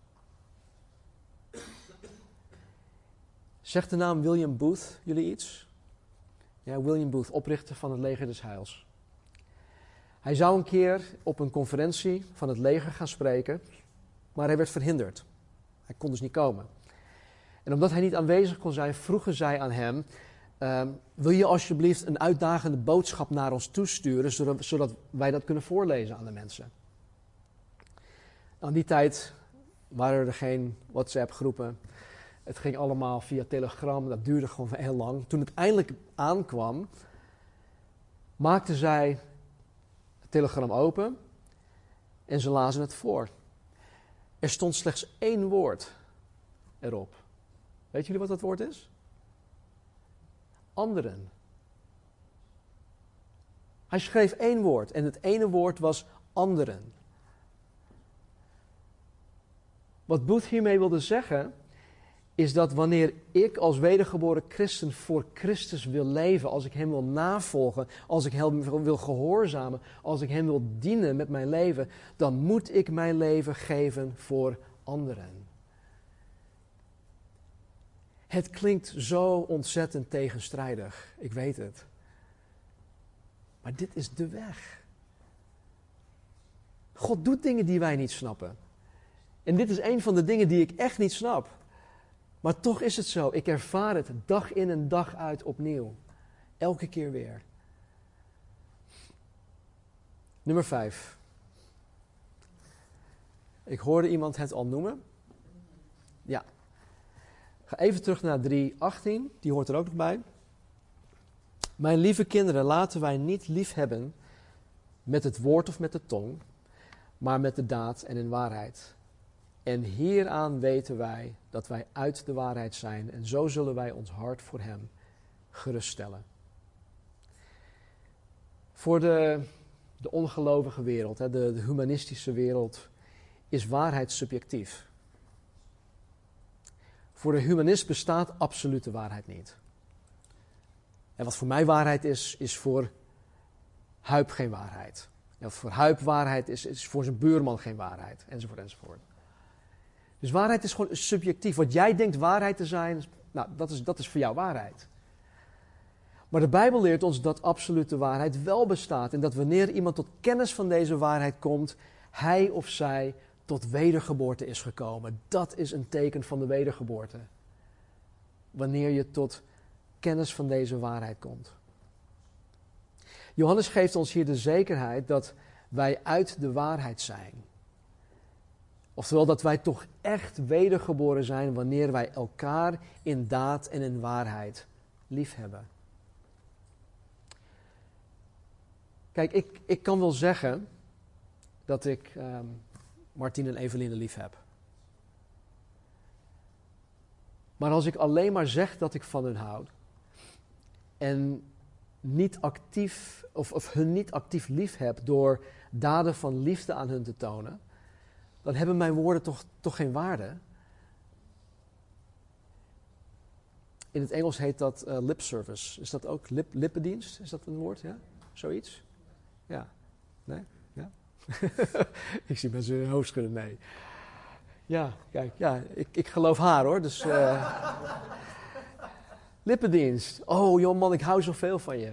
Zegt de naam William Booth jullie iets? Ja, William Booth, oprichter van het leger des Heils. Hij zou een keer op een conferentie van het leger gaan spreken, maar hij werd verhinderd. Hij kon dus niet komen. En omdat hij niet aanwezig kon zijn, vroegen zij aan hem: Ehm, wil je alsjeblieft een uitdagende boodschap naar ons toesturen, zodat, zodat wij dat kunnen voorlezen aan de mensen? Aan die tijd waren er geen WhatsApp-groepen. Het ging allemaal via Telegram. Dat duurde gewoon heel lang. Toen het eindelijk aankwam, maakten zij het Telegram open en ze lazen het voor. Er stond slechts één woord erop. Weet jullie wat dat woord is? Anderen. Hij schreef één woord en het ene woord was anderen. Wat Booth hiermee wilde zeggen, is dat wanneer ik als wedergeboren christen voor Christus wil leven, als ik Hem wil navolgen, als ik Hem wil gehoorzamen, als ik Hem wil dienen met mijn leven, dan moet ik mijn leven geven voor anderen. Het klinkt zo ontzettend tegenstrijdig. Ik weet het. Maar dit is de weg. God doet dingen die wij niet snappen. En dit is een van de dingen die ik echt niet snap. Maar toch is het zo. Ik ervaar het dag in en dag uit opnieuw. Elke keer weer. Nummer 5. Ik hoorde iemand het al noemen. Even terug naar 3:18, die hoort er ook nog bij. Mijn lieve kinderen, laten wij niet lief hebben met het woord of met de tong, maar met de daad en in waarheid. En hieraan weten wij dat wij uit de waarheid zijn en zo zullen wij ons hart voor Hem geruststellen. Voor de, de ongelovige wereld, de, de humanistische wereld, is waarheid subjectief. Voor de humanist bestaat absolute waarheid niet. En wat voor mij waarheid is, is voor Huip geen waarheid. En wat voor Huip waarheid is, is voor zijn buurman geen waarheid. Enzovoort, enzovoort. Dus waarheid is gewoon subjectief. Wat jij denkt waarheid te zijn, nou, dat is, dat is voor jou waarheid. Maar de Bijbel leert ons dat absolute waarheid wel bestaat. En dat wanneer iemand tot kennis van deze waarheid komt, hij of zij tot wedergeboorte is gekomen. Dat is een teken van de wedergeboorte. Wanneer je tot kennis van deze waarheid komt. Johannes geeft ons hier de zekerheid dat wij uit de waarheid zijn. Oftewel dat wij toch echt wedergeboren zijn wanneer wij elkaar in daad en in waarheid lief hebben. Kijk, ik, ik kan wel zeggen dat ik um, Martien en Eveline lief heb. Maar als ik alleen maar zeg dat ik van hun houd en niet actief, of, of hun niet actief lief heb door daden van liefde aan hun te tonen, dan hebben mijn woorden toch, toch geen waarde. In het Engels heet dat uh, lip service. Is dat ook lip, lippendienst? Is dat een woord? Ja? Zoiets? Ja. Nee? Ik zie mensen hun hoofd schudden. Nee. Ja, kijk. Ja, ik, ik geloof haar hoor. Dus... Uh, lippendienst. Oh joh man, ik hou zoveel van je.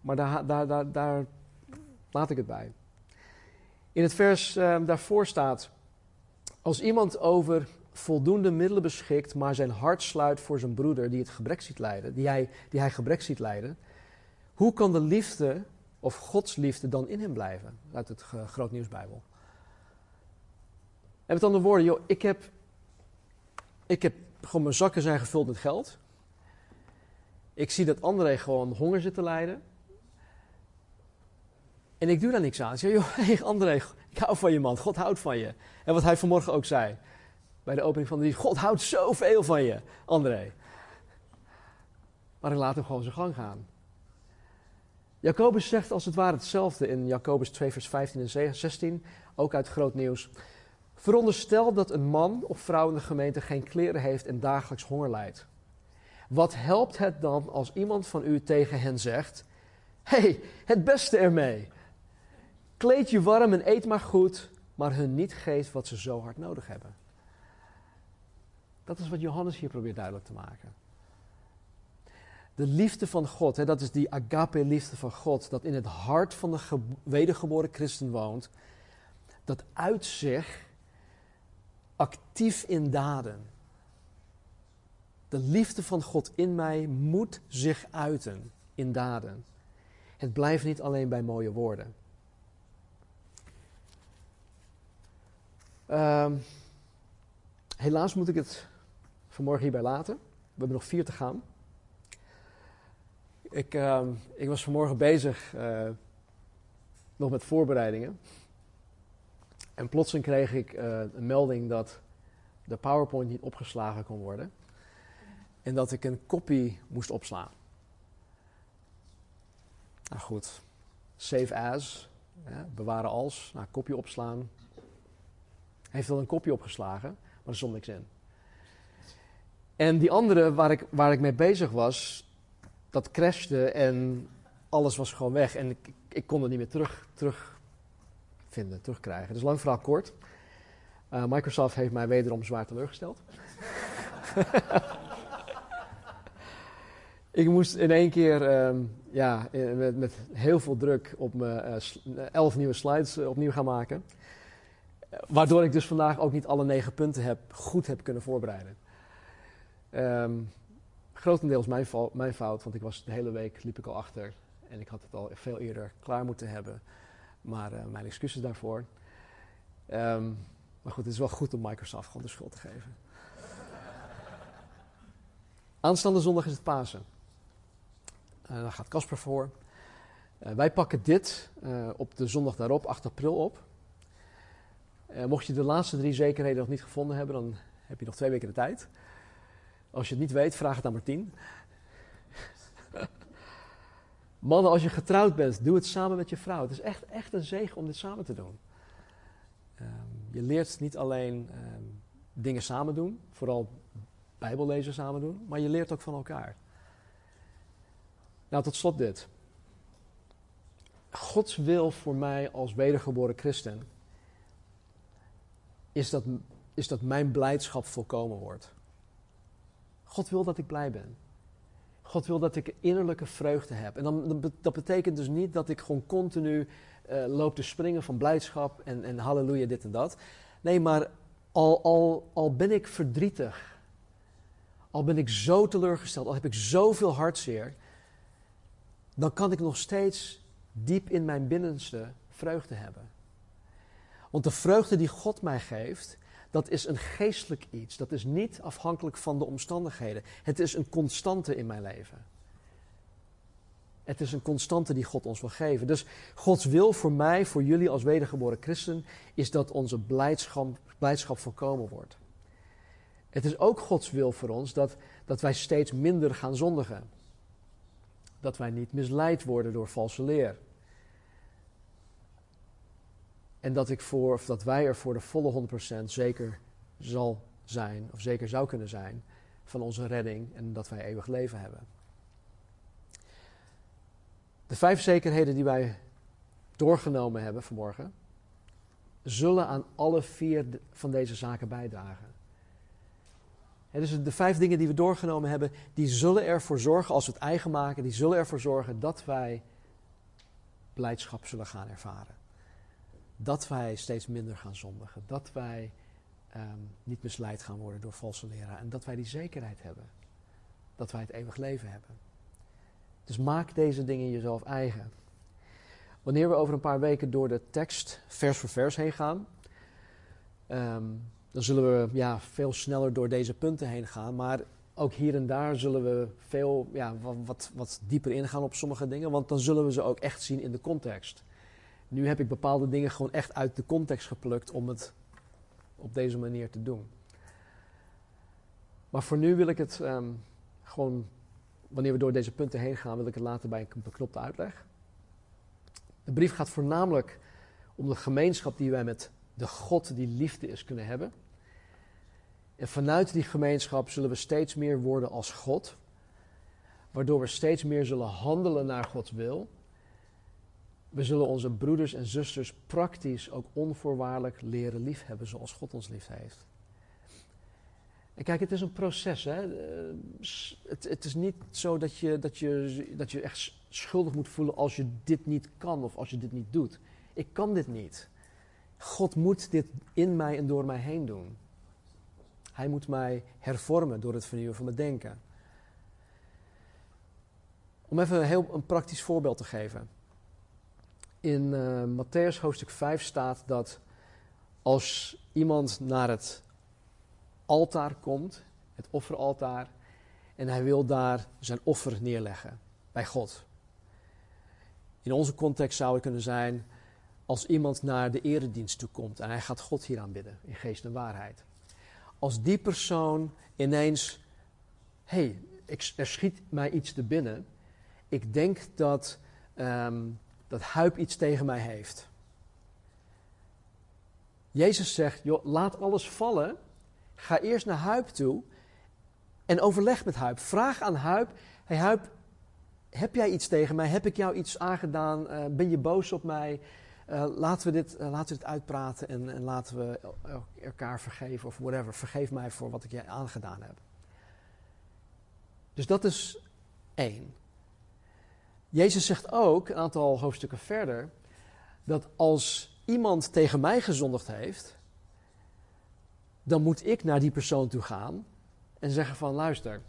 Maar daar, daar, daar, daar laat ik het bij. In het vers uh, daarvoor staat: Als iemand over voldoende middelen beschikt, maar zijn hart sluit voor zijn broeder die het gebrek ziet lijden, die hij, die hij gebrek ziet lijden, hoe kan de liefde of Gods liefde dan in hem blijven? Uit het uh, Groot Nieuwsbijbel. En met andere woorden, joh, ik heb, ik heb gewoon mijn zakken zijn gevuld met geld. Ik zie dat André gewoon honger zit te lijden. En ik doe daar niks aan. Ik zeg, joh, hey André, ik hou van je man. God houdt van je. En wat hij vanmorgen ook zei. Bij de opening van de dienst. God houdt zoveel van je, André. Maar ik laat hem gewoon zijn gang gaan. Jacobus zegt als het ware hetzelfde in Jacobus 2 vers 15 en 16. Ook uit groot nieuws. Veronderstel dat een man of vrouw in de gemeente geen kleren heeft en dagelijks honger lijdt. Wat helpt het dan als iemand van u tegen hen zegt: hey, het beste ermee. Kleed je warm en eet maar goed, maar hun niet geeft wat ze zo hard nodig hebben. Dat is wat Johannes hier probeert duidelijk te maken. De liefde van God, hè, dat is die agape-liefde van God, dat in het hart van de wedergeboren christen woont, dat uit zich actief in daden. De liefde van God in mij moet zich uiten in daden. Het blijft niet alleen bij mooie woorden. Uh, helaas moet ik het vanmorgen hierbij laten. We hebben nog vier te gaan. Ik, uh, ik was vanmorgen bezig uh, nog met voorbereidingen. En plotseling kreeg ik uh, een melding dat de PowerPoint niet opgeslagen kon worden. En dat ik een kopie moest opslaan. Nou goed, save as, bewaren als, nou, kopie opslaan, heeft wel een kopje opgeslagen, maar er stond niks in. En die andere waar ik, waar ik mee bezig was, dat crashte en alles was gewoon weg. En ik, ik kon het niet meer terug, terug vinden, terugkrijgen. Dus lang verhaal kort. Uh, Microsoft heeft mij wederom zwaar teleurgesteld. ik moest in één keer ehm, ja, met, met, heel veel druk op mijn uh, elf nieuwe slides opnieuw gaan maken. Waardoor ik dus vandaag ook niet alle negen punten heb, goed heb kunnen voorbereiden. Um, grotendeels mijn, mijn, fout, want ik was de hele week liep ik al achter. En ik had het al veel eerder klaar moeten hebben. Maar uh, mijn excuses daarvoor. Um, maar goed, het is wel goed om Microsoft gewoon de schuld te geven. Aanstaande zondag is het Pasen. Uh, daar gaat Casper voor. Uh, wij pakken dit op de zondag daarop, 8 april, op. mocht je de laatste drie zekerheden nog niet gevonden hebben, dan heb je nog twee weken de tijd. Als je het niet weet, vraag het aan Martien. Mannen, als je getrouwd bent, doe het samen met je vrouw. Het is echt, echt een zegen om dit samen te doen. Um, je leert niet alleen um, dingen samen doen, vooral Bijbellezen samen doen, maar je leert ook van elkaar. Nou, tot slot dit. Gods wil voor mij als wedergeboren christen is dat, is dat mijn blijdschap volkomen wordt. God wil dat ik blij ben. God wil dat ik innerlijke vreugde heb. En dan, dat betekent dus niet dat ik gewoon continu uh, loop te springen van blijdschap en, en halleluja, dit en dat. Nee, maar al, al, al ben ik verdrietig, al ben ik zo teleurgesteld, al heb ik zoveel hartzeer, dan kan ik nog steeds diep in mijn binnenste vreugde hebben. Want de vreugde die God mij geeft, dat is een geestelijk iets. Dat is niet afhankelijk van de omstandigheden. Het is een constante in mijn leven. Het is een constante die God ons wil geven. Dus Gods wil voor mij, voor jullie als wedergeboren christen, is dat onze blijdschap, blijdschap voorkomen wordt. Het is ook Gods wil voor ons dat, dat wij steeds minder gaan zondigen. Dat wij niet misleid worden door valse leer. En dat, ik voor, of dat wij er voor de volle 100% zeker zal zijn, of zeker zou kunnen zijn, van onze redding en dat wij eeuwig leven hebben. De vijf zekerheden die wij doorgenomen hebben vanmorgen, zullen aan alle vier van deze zaken bijdragen. En dus de vijf dingen die we doorgenomen hebben, die zullen ervoor zorgen, als we het eigen maken, die zullen ervoor zorgen dat wij blijdschap zullen gaan ervaren dat wij steeds minder gaan zondigen. Dat wij um, niet misleid gaan worden door valse leraar. En dat wij die zekerheid hebben. Dat wij het eeuwig leven hebben. Dus maak deze dingen jezelf eigen. Wanneer we over een paar weken door de tekst vers voor vers heen gaan, um, dan zullen we ja, veel sneller door deze punten heen gaan. Maar ook hier en daar zullen we veel ja, wat, wat dieper ingaan op sommige dingen, want dan zullen we ze ook echt zien in de context. Nu heb ik bepaalde dingen gewoon echt uit de context geplukt om het op deze manier te doen. Maar voor nu wil ik het ehm, gewoon, wanneer we door deze punten heen gaan, wil ik het laten bij een beknopte uitleg. De brief gaat voornamelijk om de gemeenschap die wij met de God die liefde is kunnen hebben. En vanuit die gemeenschap zullen we steeds meer worden als God, waardoor we steeds meer zullen handelen naar Gods wil we zullen onze broeders en zusters praktisch ook onvoorwaardelijk leren liefhebben zoals God ons lief heeft. En kijk, het is een proces. Hè? Eh, het, het, is niet zo dat je, dat, je, dat je echt schuldig moet voelen als je dit niet kan of als je dit niet doet. Ik kan dit niet. God moet dit in mij en door mij heen doen. Hij moet mij hervormen door het vernieuwen van mijn denken. Om even een heel een praktisch voorbeeld te geven in uh, Matthäus hoofdstuk 5 staat dat als iemand naar het altaar komt, het offeraltaar, en hij wil daar zijn offer neerleggen bij God. In onze context zou het kunnen zijn als iemand naar de eredienst toe komt en hij gaat God hier aanbidden in geest en waarheid. Als die persoon ineens, hé, hey, er schiet mij iets te binnen. Ik denk dat um, dat Huip iets tegen mij heeft. Jezus zegt, joh, laat alles vallen. Ga eerst naar Huip toe en overleg met Huip. Vraag aan Huip, hey Huip, heb jij iets tegen mij? Heb ik jou iets aangedaan? Uh, ben je boos op mij? Uh, laten, we dit, uh, laten we dit uitpraten en, en, laten we elkaar vergeven of whatever. Vergeef mij voor wat ik je aangedaan heb. Dus dat is één. Jezus zegt ook, een aantal hoofdstukken verder, dat als iemand tegen mij gezondigd heeft, dan moet ik naar die persoon toe gaan en zeggen van luister,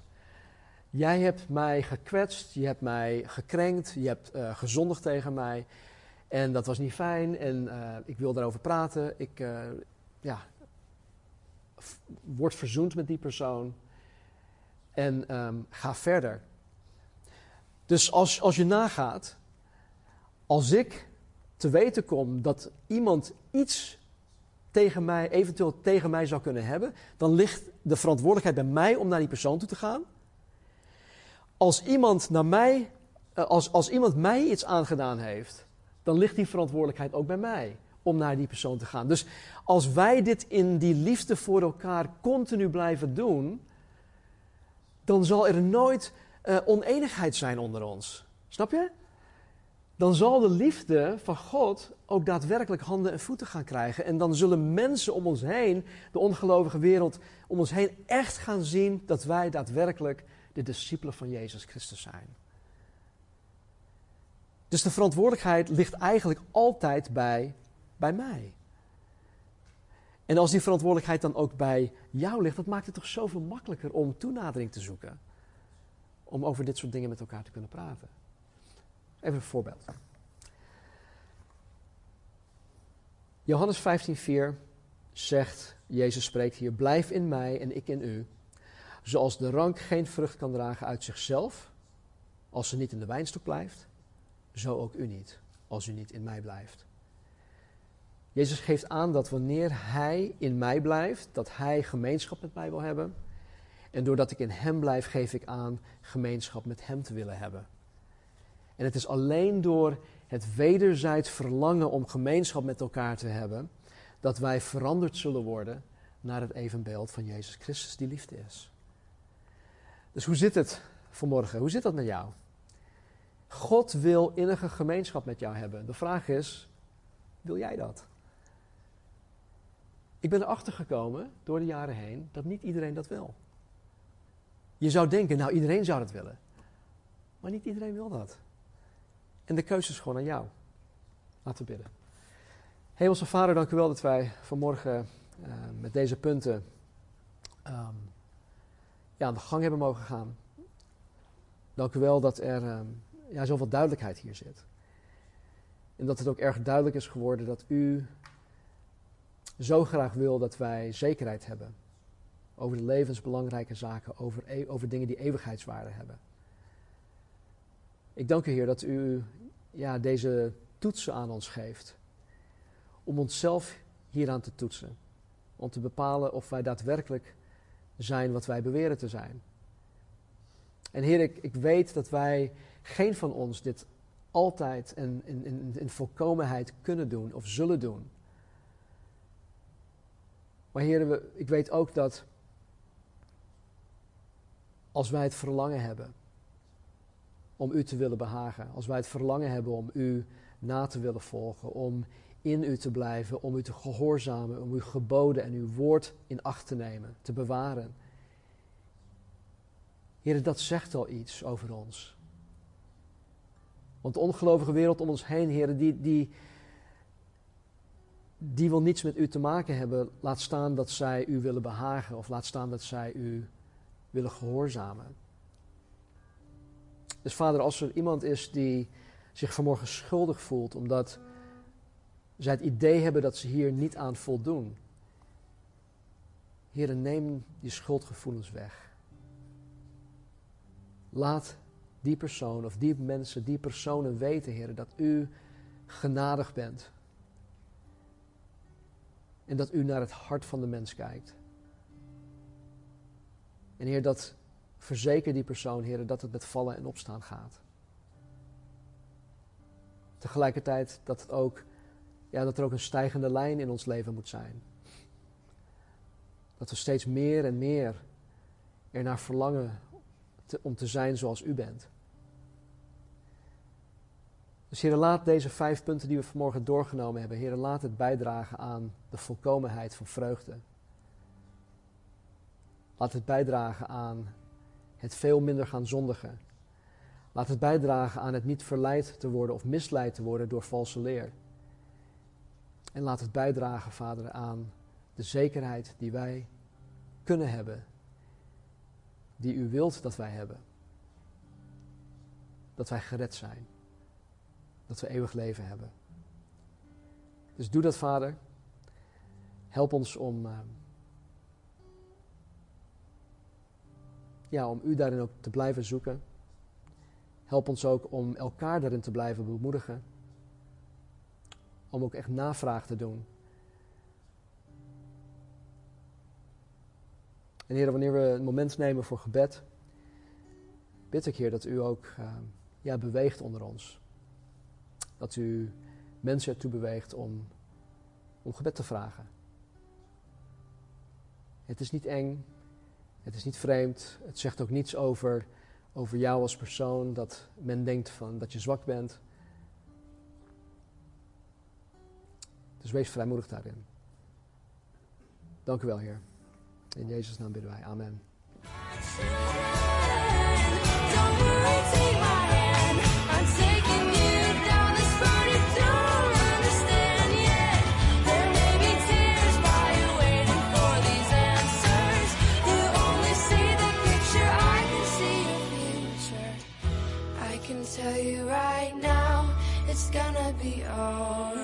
jij hebt mij gekwetst, je hebt mij gekrenkt, je hebt uh, gezondigd tegen mij en dat was niet fijn en uh, ik wil daarover praten. Ik uh, ja, word verzoend met die persoon en um, ga verder. Dus als, als je nagaat, als ik te weten kom dat iemand iets tegen mij, eventueel tegen mij zou kunnen hebben, dan ligt de verantwoordelijkheid bij mij om naar die persoon toe te gaan. Als iemand, naar mij, eh, als, als iemand mij iets aangedaan heeft, dan ligt die verantwoordelijkheid ook bij mij om naar die persoon te gaan. Dus als wij dit in die liefde voor elkaar continu blijven doen, dan zal er nooit uh, oneenigheid zijn onder ons. Snap je? Dan zal de liefde van God ook daadwerkelijk handen en voeten gaan krijgen. En dan zullen mensen om ons heen, de ongelovige wereld om ons heen, echt gaan zien dat wij daadwerkelijk de discipelen van Jezus Christus zijn. Dus de verantwoordelijkheid ligt eigenlijk altijd bij, bij mij. En als die verantwoordelijkheid dan ook bij jou ligt, dat maakt het toch zoveel makkelijker om toenadering te zoeken om over dit soort dingen met elkaar te kunnen praten. Even een voorbeeld. Johannes 15:4 zegt, Jezus spreekt hier, blijf in mij en ik in u. Zoals de rank geen vrucht kan dragen uit zichzelf, als ze niet in de wijnstok blijft, zo ook u niet, als u niet in mij blijft. Jezus geeft aan dat wanneer Hij in mij blijft, dat Hij gemeenschap met mij wil hebben, en doordat ik in Hem blijf, geef ik aan gemeenschap met Hem te willen hebben. En het is alleen door het wederzijds verlangen om gemeenschap met elkaar te hebben, dat wij veranderd zullen worden naar het evenbeeld van Jezus Christus, die liefde is. Dus hoe zit het vanmorgen? Hoe zit dat met jou? God wil innige gemeenschap met jou hebben. De vraag is, wil jij dat? Ik ben erachter gekomen door de jaren heen dat niet iedereen dat wil. Je zou denken, nou iedereen zou dat willen. Maar niet iedereen wil dat. En de keuze is gewoon aan jou. Laten we bidden. Hemelse Vader, dank u wel dat wij vanmorgen uh, met deze punten um, ja, aan de gang hebben mogen gaan. Dank u wel dat er um, ja, zoveel duidelijkheid hier zit. En dat het ook erg duidelijk is geworden dat u zo graag wil dat wij zekerheid hebben over de levensbelangrijke zaken, over, e over dingen die eeuwigheidswaarde hebben. Ik dank u, Heer, dat u ja, deze toetsen aan ons geeft. Om onszelf hieraan te toetsen. Om te bepalen of wij daadwerkelijk zijn wat wij beweren te zijn. En Heer, ik, ik weet dat wij, geen van ons, dit altijd en in, in, in volkomenheid kunnen doen of zullen doen. Maar Heer, ik weet ook dat als wij het verlangen hebben om u te willen behagen, als wij het verlangen hebben om u na te willen volgen, om in u te blijven, om u te gehoorzamen, om uw geboden en uw woord in acht te nemen, te bewaren. Heer, dat zegt al iets over ons. Want de ongelovige wereld om ons heen, Heer, die, die, die wil niets met u te maken hebben. Laat staan dat zij u willen behagen of laat staan dat zij u willen gehoorzamen. Dus vader, als er iemand is die zich vanmorgen schuldig voelt omdat zij het idee hebben dat ze hier niet aan voldoen. Heer, neem die schuldgevoelens weg. Laat die persoon of die mensen, die personen weten, Heer, dat u genadig bent. En dat u naar het hart van de mens kijkt. En Heer, dat verzeker die persoon, Heer, dat het met vallen en opstaan gaat. Tegelijkertijd dat, het ook, ja, dat er ook een stijgende lijn in ons leven moet zijn. Dat we steeds meer en meer ernaar verlangen om te zijn zoals u bent. Dus Heer, laat deze vijf punten die we vanmorgen doorgenomen hebben, Heer, laat het bijdragen aan de volkomenheid van vreugde. Laat het bijdragen aan het veel minder gaan zondigen. Laat het bijdragen aan het niet verleid te worden of misleid te worden door valse leer. En laat het bijdragen, Vader, aan de zekerheid die wij kunnen hebben, die u wilt dat wij hebben. Dat wij gered zijn, dat we eeuwig leven hebben. Dus doe dat, Vader. Help ons om, uh, ja, om u daarin ook te blijven zoeken. Help ons ook om elkaar daarin te blijven bemoedigen. Om ook echt navraag te doen. En Heer, wanneer we een moment nemen voor gebed, bid ik Heer dat u ook uh, ja, beweegt onder ons. Dat u mensen ertoe beweegt om, om gebed te vragen. Het is niet eng, het is niet vreemd, het zegt ook niets over, over jou als persoon, dat men denkt van, dat je zwak bent. Dus wees vrijmoedig daarin. Dank u wel, Heer. In Jezus' naam bidden wij. Amen. be all